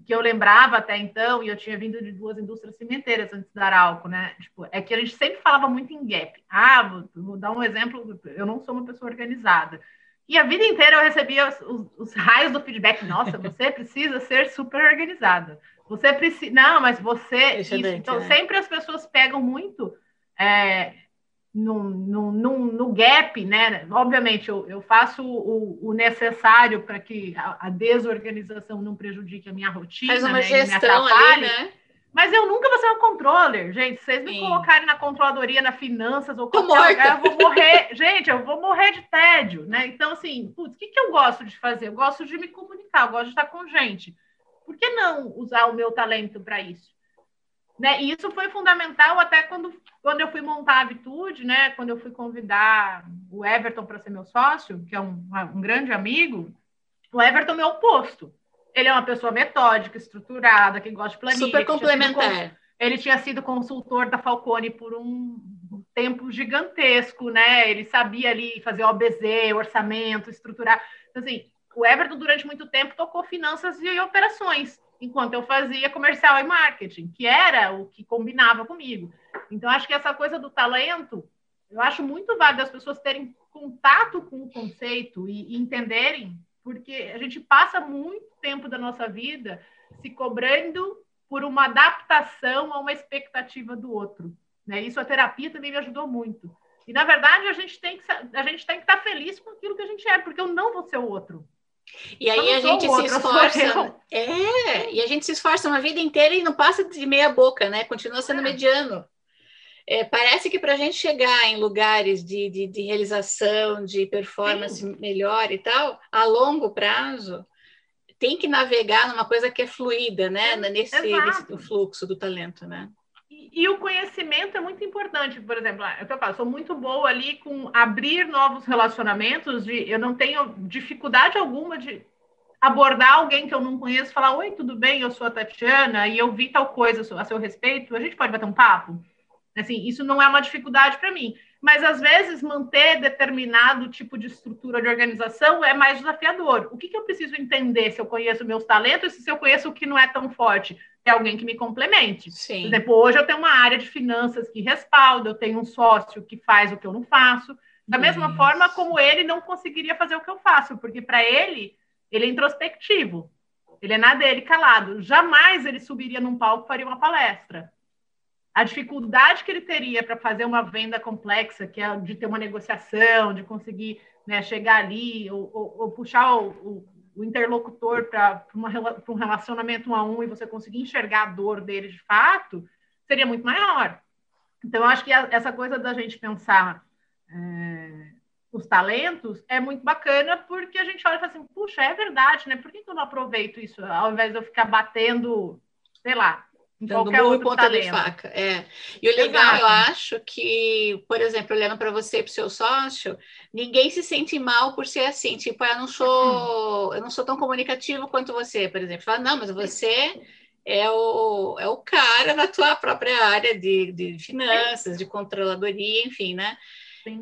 Speaker 3: que eu lembrava até então, e eu tinha vindo de duas indústrias cimenteiras antes da Arauco, né? Tipo, é que a gente sempre falava muito em gap. Ah, vou, vou dar um exemplo, eu não sou uma pessoa organizada. E a vida inteira eu recebia os, os, os raios do feedback. Nossa, você (laughs) precisa ser super organizada. Você precisa. Não, mas você. Isso. Então, né? sempre as pessoas pegam muito é, no, no, no, no, gap, né? Obviamente, eu, eu faço o, o necessário para que a, a, desorganização não prejudique a minha rotina.
Speaker 2: Faz uma né? gestão ali, né?
Speaker 3: Mas eu nunca vou ser uma controller, gente. Se vocês me Sim. colocarem na controladoria, na finanças ou qualquer lugar, eu vou morrer. (laughs) gente, eu vou morrer de tédio, né? Então, assim, putz, o que, que eu gosto de fazer? Eu gosto de me comunicar, eu gosto de estar com gente. Por que não usar o meu talento para isso? Né? E isso foi fundamental até quando, quando eu fui montar a Habitude, né? Quando eu fui convidar o Everton para ser meu sócio, que é um, um grande amigo, o Everton é meu oposto ele é uma pessoa metódica, estruturada, que gosta de planilha.
Speaker 2: Super complementar.
Speaker 3: Ele tinha sido consultor da Falcone por um tempo gigantesco, né? Ele sabia ali fazer OBZ, orçamento, estruturar. Então, assim, o Everton, durante muito tempo, tocou finanças e operações, enquanto eu fazia comercial e marketing, que era o que combinava comigo. Então, acho que essa coisa do talento, eu acho muito válido as pessoas terem contato com o conceito e, e entenderem porque a gente passa muito tempo da nossa vida se cobrando por uma adaptação a uma expectativa do outro. Né? Isso a terapia também me ajudou muito. E na verdade a gente tem que a gente tem que estar feliz com aquilo que a gente é, porque eu não vou ser o outro.
Speaker 2: E aí a gente se (laughs) esforça. É, e a gente se esforça uma vida inteira e não passa de meia boca, né? Continua sendo é. mediano. É, parece que para a gente chegar em lugares de, de, de realização, de performance Sim. melhor e tal, a longo prazo, tem que navegar numa coisa que é fluida, né? Nesse, nesse fluxo do talento, né?
Speaker 3: E, e, o conhecimento é muito importante. Por exemplo, é eu, falo, sou muito boa ali com abrir novos relacionamentos. De, eu não tenho dificuldade alguma de abordar alguém que eu não conheço, falar: Oi, tudo bem? Eu sou a Tatiana e eu vi tal coisa a seu respeito. A gente pode bater um papo? Assim, isso não é uma dificuldade para mim. Mas, às vezes, manter determinado tipo de estrutura de organização é mais desafiador. O que, que eu preciso entender se eu conheço meus talentos e se eu conheço o que não é tão forte? É alguém que me complemente. Sim. Por exemplo, hoje eu tenho uma área de finanças que respalda, eu tenho um sócio que faz o que eu não faço. Da mesma Isso. forma como ele não conseguiria fazer o que eu faço, porque para ele, ele é introspectivo. Ele é nada dele calado. Jamais ele subiria num palco e faria uma palestra a dificuldade que ele teria para fazer uma venda complexa, que é de ter uma negociação, de conseguir né, chegar ali, ou, ou, ou puxar o, o, o interlocutor para um relacionamento um a um e você conseguir enxergar a dor dele de fato, seria muito maior. Então, eu acho que a, essa coisa da gente pensar é, os talentos é muito bacana, porque a gente olha e fala assim, puxa, é verdade, né? Por que, que eu não aproveito isso ao invés de eu ficar batendo, sei lá,
Speaker 2: Dando muito ponta de faca. É. E o legal, Exato. eu acho que, por exemplo, olhando para você e para o seu sócio, ninguém se sente mal por ser assim. Tipo, ah, eu não sou, hum. eu não sou tão comunicativo quanto você, por exemplo. Fala, não, mas você é o, é o cara na tua própria área de, de finanças, de controladoria, enfim, né?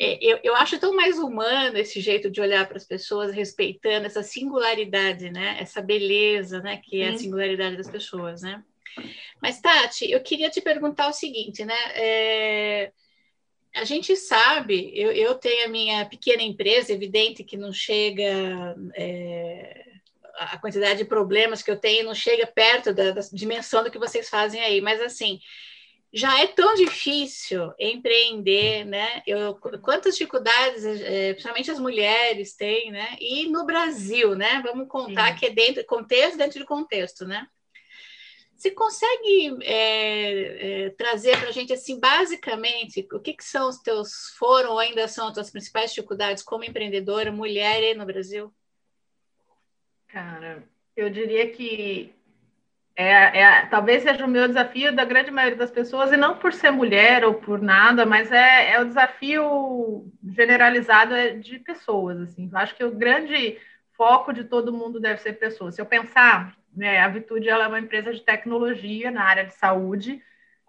Speaker 2: É, eu, eu acho tão mais humano esse jeito de olhar para as pessoas, respeitando essa singularidade, né? Essa beleza, né? Que é a singularidade das pessoas, né? Mas, Tati, eu queria te perguntar o seguinte, né? É, a gente sabe, eu, eu, tenho a minha pequena empresa, evidente que não chega. É, a quantidade de problemas que eu tenho não chega perto da, da dimensão do que vocês fazem aí, mas assim, já é tão difícil empreender, né? Eu, quantas dificuldades, é, principalmente as mulheres têm, né? E no Brasil, né? Vamos contar Sim. que é dentro contexto dentro de contexto, né? Você consegue é, é, trazer para a gente, assim, basicamente, o que, que são os teus, foram ou ainda são as tuas principais dificuldades como empreendedora, mulher no Brasil?
Speaker 3: Cara, eu diria que é, é, talvez seja o meu desafio da grande maioria das pessoas, e não por ser mulher ou por nada, mas é, é o desafio generalizado é de pessoas. Assim. Eu acho que o grande foco de todo mundo deve ser pessoas. Se eu pensar, né, a Vitude ela é uma empresa de tecnologia na área de saúde.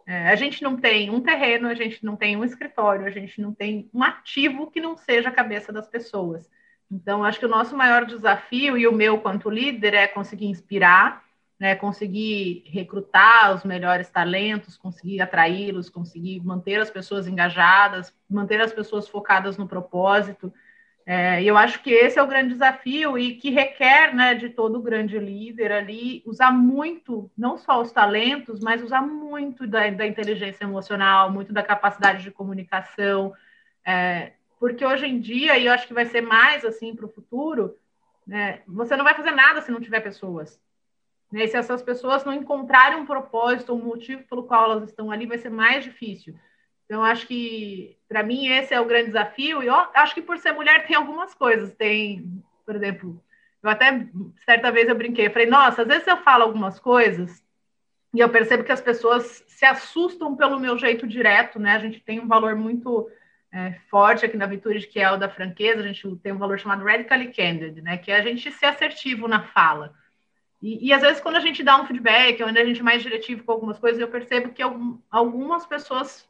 Speaker 3: É, a gente não tem um terreno, a gente não tem um escritório, a gente não tem um ativo que não seja a cabeça das pessoas. Então, acho que o nosso maior desafio, e o meu quanto líder, é conseguir inspirar, né, conseguir recrutar os melhores talentos, conseguir atraí-los, conseguir manter as pessoas engajadas, manter as pessoas focadas no propósito. É, eu acho que esse é o grande desafio e que requer né, de todo grande líder ali usar muito, não só os talentos, mas usar muito da, da inteligência emocional, muito da capacidade de comunicação. É, porque hoje em dia, e eu acho que vai ser mais assim para o futuro, né, você não vai fazer nada se não tiver pessoas. Né? Se essas pessoas não encontrarem um propósito, um motivo pelo qual elas estão ali, vai ser mais difícil. Então, acho que, para mim, esse é o grande desafio. E eu acho que, por ser mulher, tem algumas coisas. Tem, por exemplo, eu até, certa vez, eu brinquei. Eu falei, nossa, às vezes eu falo algumas coisas e eu percebo que as pessoas se assustam pelo meu jeito direto, né? A gente tem um valor muito é, forte aqui na Virtude, que é o da franqueza, a gente tem um valor chamado radically candid, né, que é a gente ser assertivo na fala. E, e às vezes, quando a gente dá um feedback, onde a gente é mais diretivo com algumas coisas, eu percebo que algumas pessoas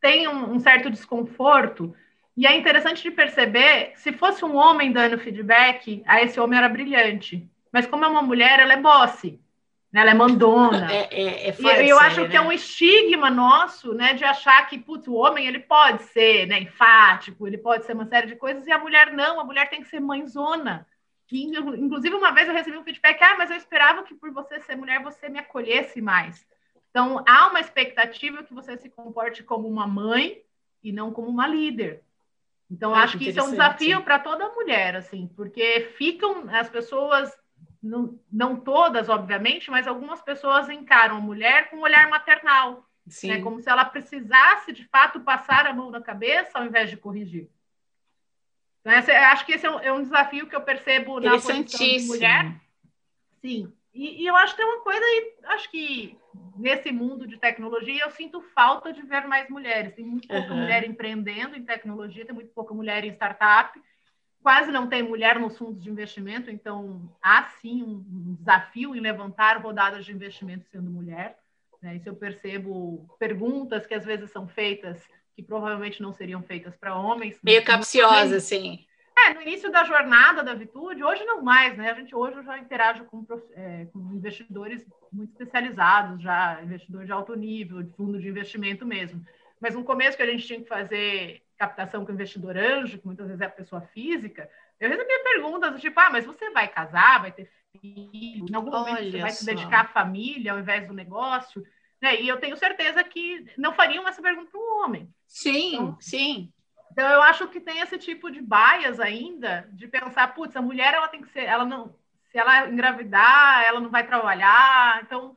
Speaker 3: têm um, um certo desconforto, e é interessante de perceber, se fosse um homem dando feedback, a esse homem era brilhante. Mas como é uma mulher, ela é bosse. Né? Ela é mandona.
Speaker 2: É, é, é
Speaker 3: e eu acho que é né? um estigma nosso, né, de achar que putz, o homem ele pode ser né, enfático, ele pode ser uma série de coisas, e a mulher não, a mulher tem que ser mãezona. E, inclusive, uma vez eu recebi um feedback, ah, mas eu esperava que por você ser mulher você me acolhesse mais. Então, há uma expectativa que você se comporte como uma mãe e não como uma líder. Então, ah, acho que isso é um desafio para toda mulher, assim, porque ficam as pessoas não, não todas, obviamente, mas algumas pessoas encaram a mulher com um olhar maternal. Né? Como se ela precisasse, de fato, passar a mão na cabeça ao invés de corrigir. Então, essa, acho que esse é um, é um, desafio que eu percebo na posição de mulher. Sim. E, e, eu acho que tem uma coisa aí, acho que nesse mundo de tecnologia eu sinto falta de ver mais mulheres. Tem muito pouca uhum. mulher empreendendo em tecnologia, tem muito pouca mulher em startup quase não tem mulher nos fundos de investimento, então há sim um desafio em levantar rodadas de investimento sendo mulher. Né? Isso eu percebo perguntas que às vezes são feitas que provavelmente não seriam feitas para homens.
Speaker 2: Meio capciosa, sim.
Speaker 3: É, no início da jornada da Vitude, hoje não mais, né? A gente hoje eu já interajo com, é, com investidores muito especializados, já investidor de alto nível, de fundo de investimento mesmo. Mas no começo que a gente tinha que fazer captação com investidor anjo, que muitas vezes é a pessoa física, eu recebia perguntas do tipo, ah, mas você vai casar, vai ter filho, em algum momento Olha você vai só. se dedicar à família ao invés do negócio, né? E eu tenho certeza que não fariam essa pergunta para um homem.
Speaker 2: Sim, então, sim.
Speaker 3: Então eu acho que tem esse tipo de bias ainda de pensar, putz, a mulher ela tem que ser, ela não, se ela engravidar, ela não vai trabalhar, então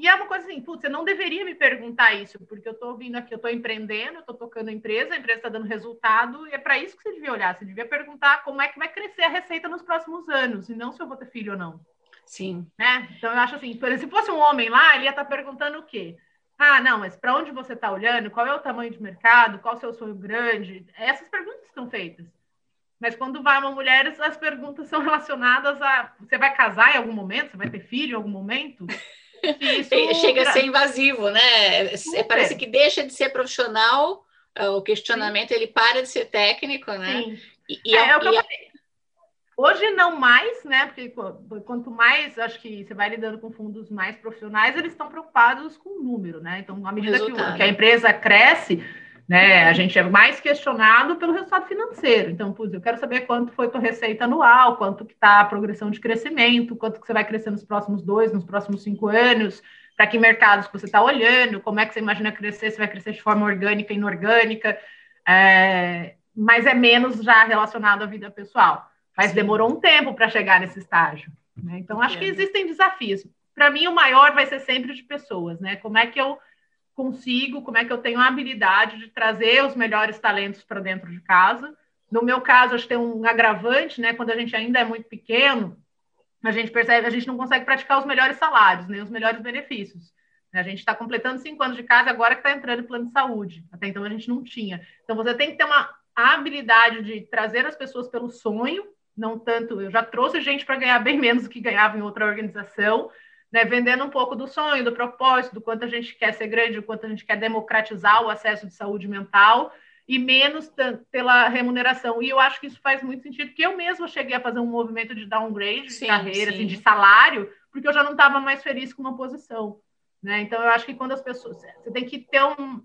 Speaker 3: e é uma coisa assim, putz, você não deveria me perguntar isso, porque eu estou vindo aqui, eu estou empreendendo, eu estou tocando a empresa, a empresa está dando resultado, e é para isso que você devia olhar. Você devia perguntar como é que vai crescer a receita nos próximos anos, e não se eu vou ter filho ou não.
Speaker 2: Sim.
Speaker 3: Né? Então, eu acho assim, se fosse um homem lá, ele ia estar tá perguntando o quê? Ah, não, mas para onde você está olhando? Qual é o tamanho de mercado? Qual é o seu sonho grande? Essas perguntas estão feitas. Mas quando vai uma mulher, as perguntas são relacionadas a você vai casar em algum momento? Você vai ter filho em algum momento? (laughs)
Speaker 2: Chega a ser invasivo, né? Super. Parece que deixa de ser profissional, é, o questionamento Sim. ele para de ser técnico, né?
Speaker 3: Sim. E, e é, é, o que eu falei. Hoje não mais, né? Porque quanto mais acho que você vai lidando com fundos mais profissionais, eles estão preocupados com o número, né? Então, à medida que, que, a empresa cresce, né? A gente é mais questionado pelo resultado financeiro. Então, putz, eu quero saber quanto foi tua receita anual, quanto que está a progressão de crescimento, quanto que você vai crescer nos próximos dois, nos próximos cinco anos, para que mercados que você está olhando, como é que você imagina crescer, se vai crescer de forma orgânica, inorgânica, é, mas é menos já relacionado à vida pessoal. Mas demorou um tempo para chegar nesse estágio. Né? Então, acho que existem desafios. para mim, o maior vai ser sempre de pessoas, né? Como é que eu consigo, como é que eu tenho a habilidade de trazer os melhores talentos para dentro de casa. No meu caso, acho que tem um agravante, né? Quando a gente ainda é muito pequeno, a gente percebe, a gente não consegue praticar os melhores salários, nem os melhores benefícios. A gente está completando cinco anos de casa agora que está entrando em plano de saúde. Até então a gente não tinha. Então você tem que ter uma habilidade de trazer as pessoas pelo sonho, não tanto. Eu já trouxe gente para ganhar bem menos do que ganhava em outra organização, né, vendendo um pouco do sonho, do propósito, do quanto a gente quer ser grande, do quanto a gente quer democratizar o acesso de saúde mental e menos pela remuneração. E eu acho que isso faz muito sentido, porque eu mesma cheguei a fazer um movimento de downgrade sim, de carreira, assim, de salário, porque eu já não estava mais feliz com uma posição. Né? Então, eu acho que quando as pessoas. Você tem que ter um.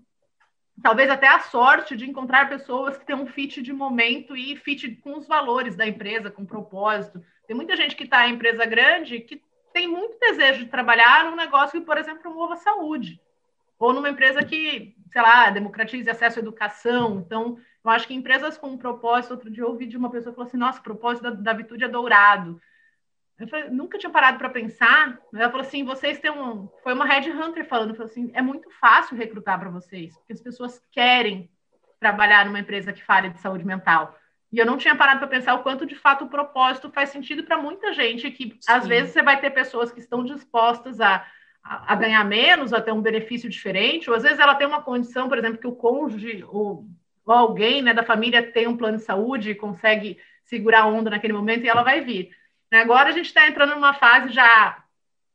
Speaker 3: Talvez até a sorte de encontrar pessoas que têm um fit de momento e fit com os valores da empresa, com propósito. Tem muita gente que está em empresa grande que tem muito desejo de trabalhar num negócio que, por exemplo, promova saúde, ou numa empresa que, sei lá, democratize acesso à educação. Então, eu acho que empresas com um propósito, outro dia eu ouvi de uma pessoa que falou assim, nossa, o propósito da, da é dourado. Eu falei, nunca tinha parado para pensar. Ela falou assim, vocês têm um... Foi uma Red Hunter falando, falou assim, é muito fácil recrutar para vocês, porque as pessoas querem trabalhar numa empresa que fale de saúde mental. E eu não tinha parado para pensar o quanto de fato o propósito faz sentido para muita gente, que Sim. às vezes você vai ter pessoas que estão dispostas a, a, a, ganhar menos, a ter um benefício diferente, ou às vezes ela tem uma condição, por exemplo, que o cônjuge ou, ou alguém né, da família tem um plano de saúde e consegue segurar a onda naquele momento e ela vai vir. Agora a gente está entrando numa fase já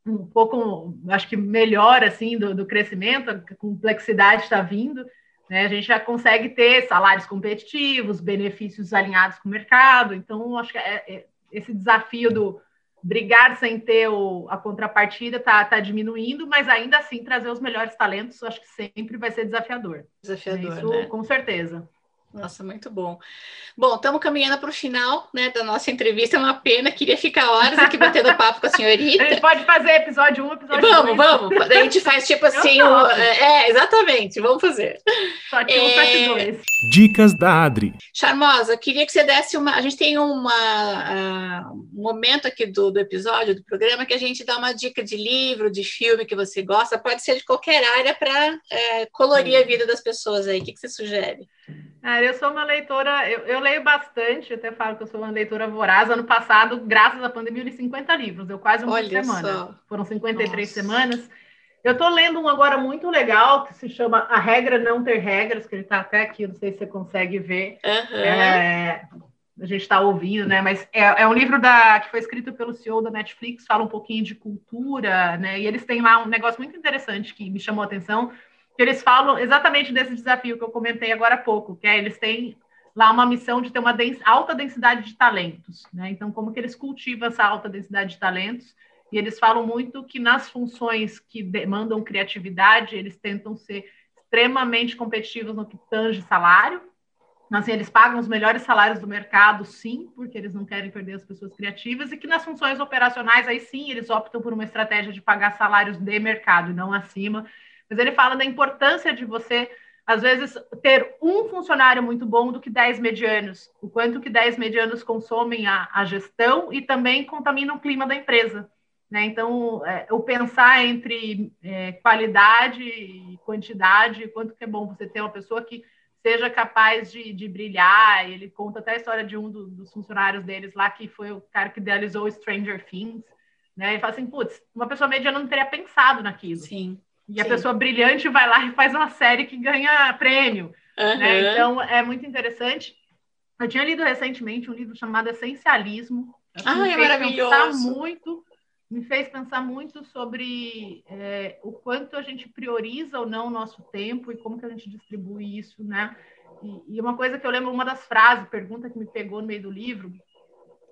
Speaker 3: um pouco, acho que melhor assim do, do crescimento, a complexidade está vindo. Né? A gente já consegue ter salários competitivos, benefícios alinhados com o mercado. Então, acho que é, é, esse desafio do brigar sem ter o, a contrapartida está tá diminuindo, mas ainda assim trazer os melhores talentos, acho que sempre vai ser desafiador.
Speaker 2: Desafiador,
Speaker 3: Isso,
Speaker 2: né?
Speaker 3: com certeza.
Speaker 2: Nossa, muito bom. Bom, estamos caminhando para o final né, da nossa entrevista. É uma pena, queria ficar horas aqui batendo (laughs) papo com a senhorita.
Speaker 3: A gente pode fazer episódio 1, um, episódio 2.
Speaker 2: Vamos, vamos. A gente faz tipo assim. O, é, exatamente, vamos fazer.
Speaker 3: Só tipo é... dois.
Speaker 1: Dicas da Adri.
Speaker 2: Charmosa, queria que você desse uma. A gente tem uma, uh, um momento aqui do, do episódio, do programa, que a gente dá uma dica de livro, de filme que você gosta, pode ser de qualquer área para é, colorir a vida das pessoas aí. O que, que você sugere?
Speaker 3: Ah, eu sou uma leitora, eu, eu, leio bastante, até falo que eu sou uma leitora voraz. Ano passado, graças à pandemia, eu li 50 livros, eu quase uma Olha semana. Só. Foram 53 Nossa. semanas. Eu estou lendo um agora muito legal, que se chama A Regra Não Ter Regras, que ele está até aqui, não sei se você consegue ver.
Speaker 2: Uhum.
Speaker 3: É, a gente está ouvindo, né? Mas é, é, um livro da, que foi escrito pelo CEO da Netflix, fala um pouquinho de cultura, né? E eles têm lá um negócio muito interessante que me chamou a atenção, que eles falam exatamente desse desafio que eu comentei agora há pouco, que é eles têm lá uma missão de ter uma dens alta densidade de talentos, né? Então, como que eles cultivam essa alta densidade de talentos? E eles falam muito que nas funções que demandam criatividade, eles tentam ser extremamente competitivos no que tange salário. Assim, eles pagam os melhores salários do mercado, sim, porque eles não querem perder as pessoas criativas, e que nas funções operacionais, aí sim, eles optam por uma estratégia de pagar salários de mercado e não acima, mas ele fala da importância de você, às vezes, ter um funcionário muito bom do que 10 medianos, o quanto que 10 medianos consomem a, a gestão e também contaminam o clima da empresa. Né? Então, é, o pensar entre é, qualidade e quantidade, quanto que é bom você ter uma pessoa que seja capaz de, de brilhar. Ele conta até a história de um do, dos funcionários deles lá, que foi o cara que idealizou Stranger Things. Né? Ele fala assim, putz, uma pessoa mediana não teria pensado naquilo.
Speaker 2: Sim.
Speaker 3: E a pessoa brilhante vai lá e faz uma série que ganha prêmio. Uhum. Né? Então, é muito interessante. Eu tinha lido recentemente um livro chamado Essencialismo.
Speaker 2: Ah, é maravilhoso.
Speaker 3: muito, me fez pensar muito sobre é, o quanto a gente prioriza ou não o nosso tempo e como que a gente distribui isso, né? E, e uma coisa que eu lembro, uma das frases, pergunta que me pegou no meio do livro,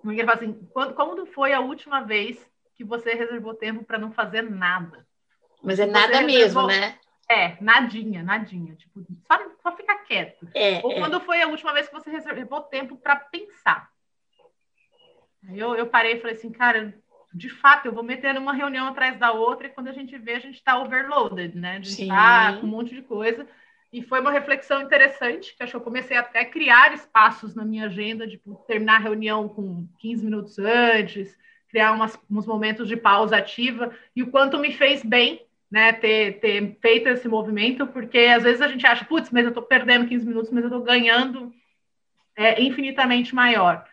Speaker 3: ele fala assim, quando, como foi a última vez que você reservou tempo para não fazer nada?
Speaker 2: Mas é nada mesmo, né?
Speaker 3: É, nadinha, nadinha. Tipo, só, só fica quieto.
Speaker 2: É,
Speaker 3: Ou
Speaker 2: é.
Speaker 3: quando foi a última vez que você reservou tempo para pensar. Eu, eu parei e falei assim, cara, de fato, eu vou meter uma reunião atrás da outra e quando a gente vê, a gente está overloaded, né? A gente está com um monte de coisa. E foi uma reflexão interessante, que acho que eu comecei até a criar espaços na minha agenda, tipo, terminar a reunião com 15 minutos antes, criar umas, uns momentos de pausa ativa e o quanto me fez bem né, ter, ter feito esse movimento, porque às vezes a gente acha, putz, mas eu estou perdendo 15 minutos, mas eu estou ganhando é, infinitamente maior.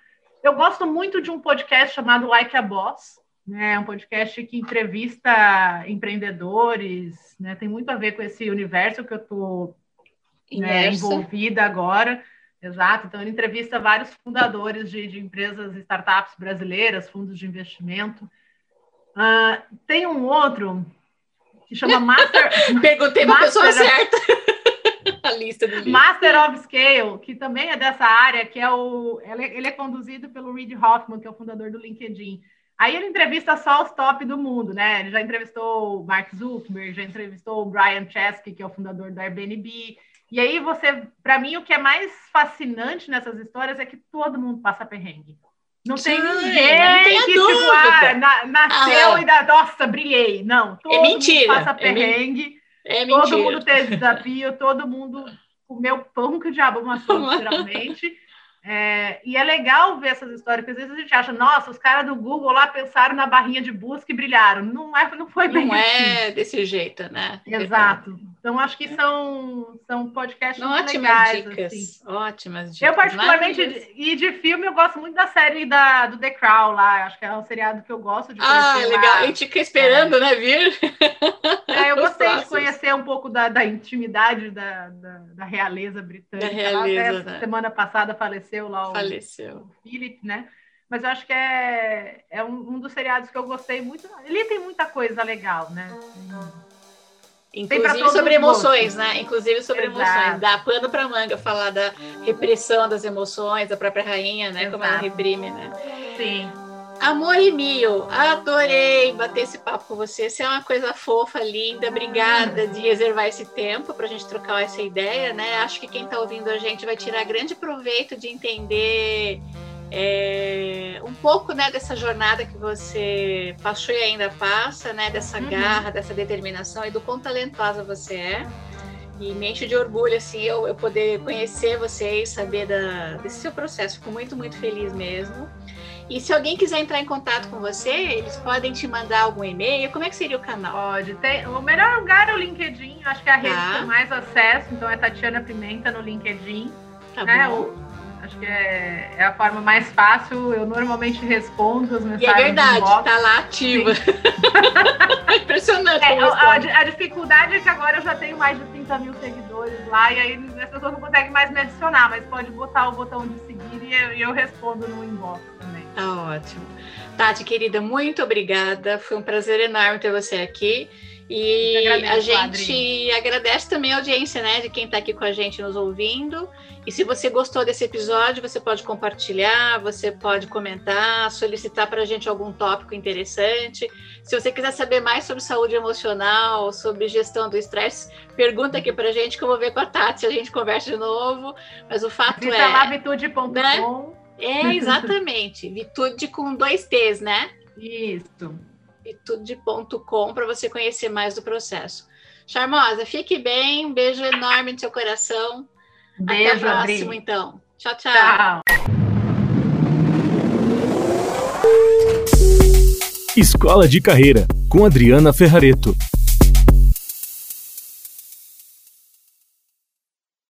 Speaker 3: Eu gosto muito de um podcast chamado Like a Boss, né, é um podcast que entrevista empreendedores, né, tem muito a ver com esse universo que eu estou né, envolvida agora. Exato, então ele entrevista vários fundadores de, de empresas, startups brasileiras, fundos de investimento. Uh, tem um outro que chama Master. (laughs)
Speaker 2: Perguntei para a pessoa certa. (laughs) a lista do
Speaker 3: Master of Scale, que também é dessa área, que é o. Ele é conduzido pelo Reid Hoffman, que é o fundador do LinkedIn. Aí ele entrevista só os top do mundo, né? Ele já entrevistou o Mark Zuckerberg, já entrevistou o Brian Chesky, que é o fundador do Airbnb. E aí você, para mim, o que é mais fascinante nessas histórias é que todo mundo passa perrengue. Não tem ninguém não que tipo, ah, na, nasceu ah, e da nossa, brilhei. Não,
Speaker 2: todo é mentira.
Speaker 3: mundo passa perrengue.
Speaker 2: É,
Speaker 3: é todo mundo teve desafio, todo mundo comeu pão que o diabo amassou, (laughs) literalmente. É, e é legal ver essas histórias, porque às vezes a gente acha, nossa, os caras do Google lá pensaram na barrinha de busca e brilharam. Não, é, não foi bem
Speaker 2: Não é assim. é desse jeito, né?
Speaker 3: Exato. Então, acho que são, são podcasts
Speaker 2: ótimas
Speaker 3: legais.
Speaker 2: Dicas,
Speaker 3: assim.
Speaker 2: Ótimas dicas.
Speaker 3: Eu, particularmente, e de filme, eu gosto muito da série da, do The Crown lá. Acho que é um seriado que eu gosto de
Speaker 2: conhecer. Ah, legal. Lá. A gente fica esperando, é. né, vir.
Speaker 3: É, eu gostei de conhecer um pouco da, da intimidade da, da, da realeza britânica. Da realeza, né? Semana passada faleceu lá o
Speaker 2: faleceu.
Speaker 3: O Philip, né? Mas eu acho que é, é um, um, dos seriados que eu gostei muito. Ele tem muita coisa legal, né?
Speaker 2: Inclusive sobre emoções, né? Inclusive sobre Exato. emoções. Dá pano para manga falar da repressão das emoções, da própria rainha, né? Exato. Como ela reprime, né?
Speaker 3: Sim.
Speaker 2: Amor e Mio, adorei bater esse papo com você. Você é uma coisa fofa, linda. Obrigada de reservar esse tempo para a gente trocar essa ideia, né? Acho que quem está ouvindo a gente vai tirar grande proveito de entender é, um pouco né, dessa jornada que você passou e ainda passa, né? Dessa uhum. garra, dessa determinação e do quão talentosa você é. E me enche de orgulho, assim, eu, eu poder conhecer vocês, saber da, desse seu processo. Fico muito, muito feliz mesmo. E se alguém quiser entrar em contato com você, eles podem te mandar algum e-mail. Como é que seria o canal?
Speaker 3: Pode. Tem, o melhor lugar é o LinkedIn. Acho que é a rede tá. com mais acesso. Então é Tatiana Pimenta no LinkedIn.
Speaker 2: Tá né? bom.
Speaker 3: O, acho que é, é, a forma mais fácil. Eu normalmente respondo as mensagens.
Speaker 2: E é verdade, tá lá ativa. (laughs) Impressionante. É,
Speaker 3: a, a, dificuldade é que agora eu já tenho mais de 30 mil seguidores lá, e aí as pessoas não conseguem mais me adicionar, mas pode botar o botão de seguir e eu, e eu respondo no inbox também.
Speaker 2: Tá ótimo. Tati, querida, muito obrigada. Foi um prazer enorme ter você aqui. E a gente agradece também a audiência, né, de quem está aqui com a gente nos ouvindo. E se você gostou desse episódio, você pode compartilhar, você pode comentar, solicitar para a gente algum tópico interessante. Se você quiser saber mais sobre saúde emocional, sobre gestão do estresse, pergunta aqui para a gente que eu vou ver com a Tati, se a gente conversa de novo. Mas o fato Visita é.
Speaker 3: lá vitude.com. Né?
Speaker 2: É, exatamente. (laughs) Vitude com dois T's, né?
Speaker 3: Isso.
Speaker 2: Vitude.com para você conhecer mais do processo. Charmosa, fique bem, um beijo enorme no seu coração.
Speaker 3: Beijo,
Speaker 2: Até a próxima, Adri. então. Tchau, tchau. Tchau.
Speaker 1: Escola de Carreira, com Adriana Ferrareto.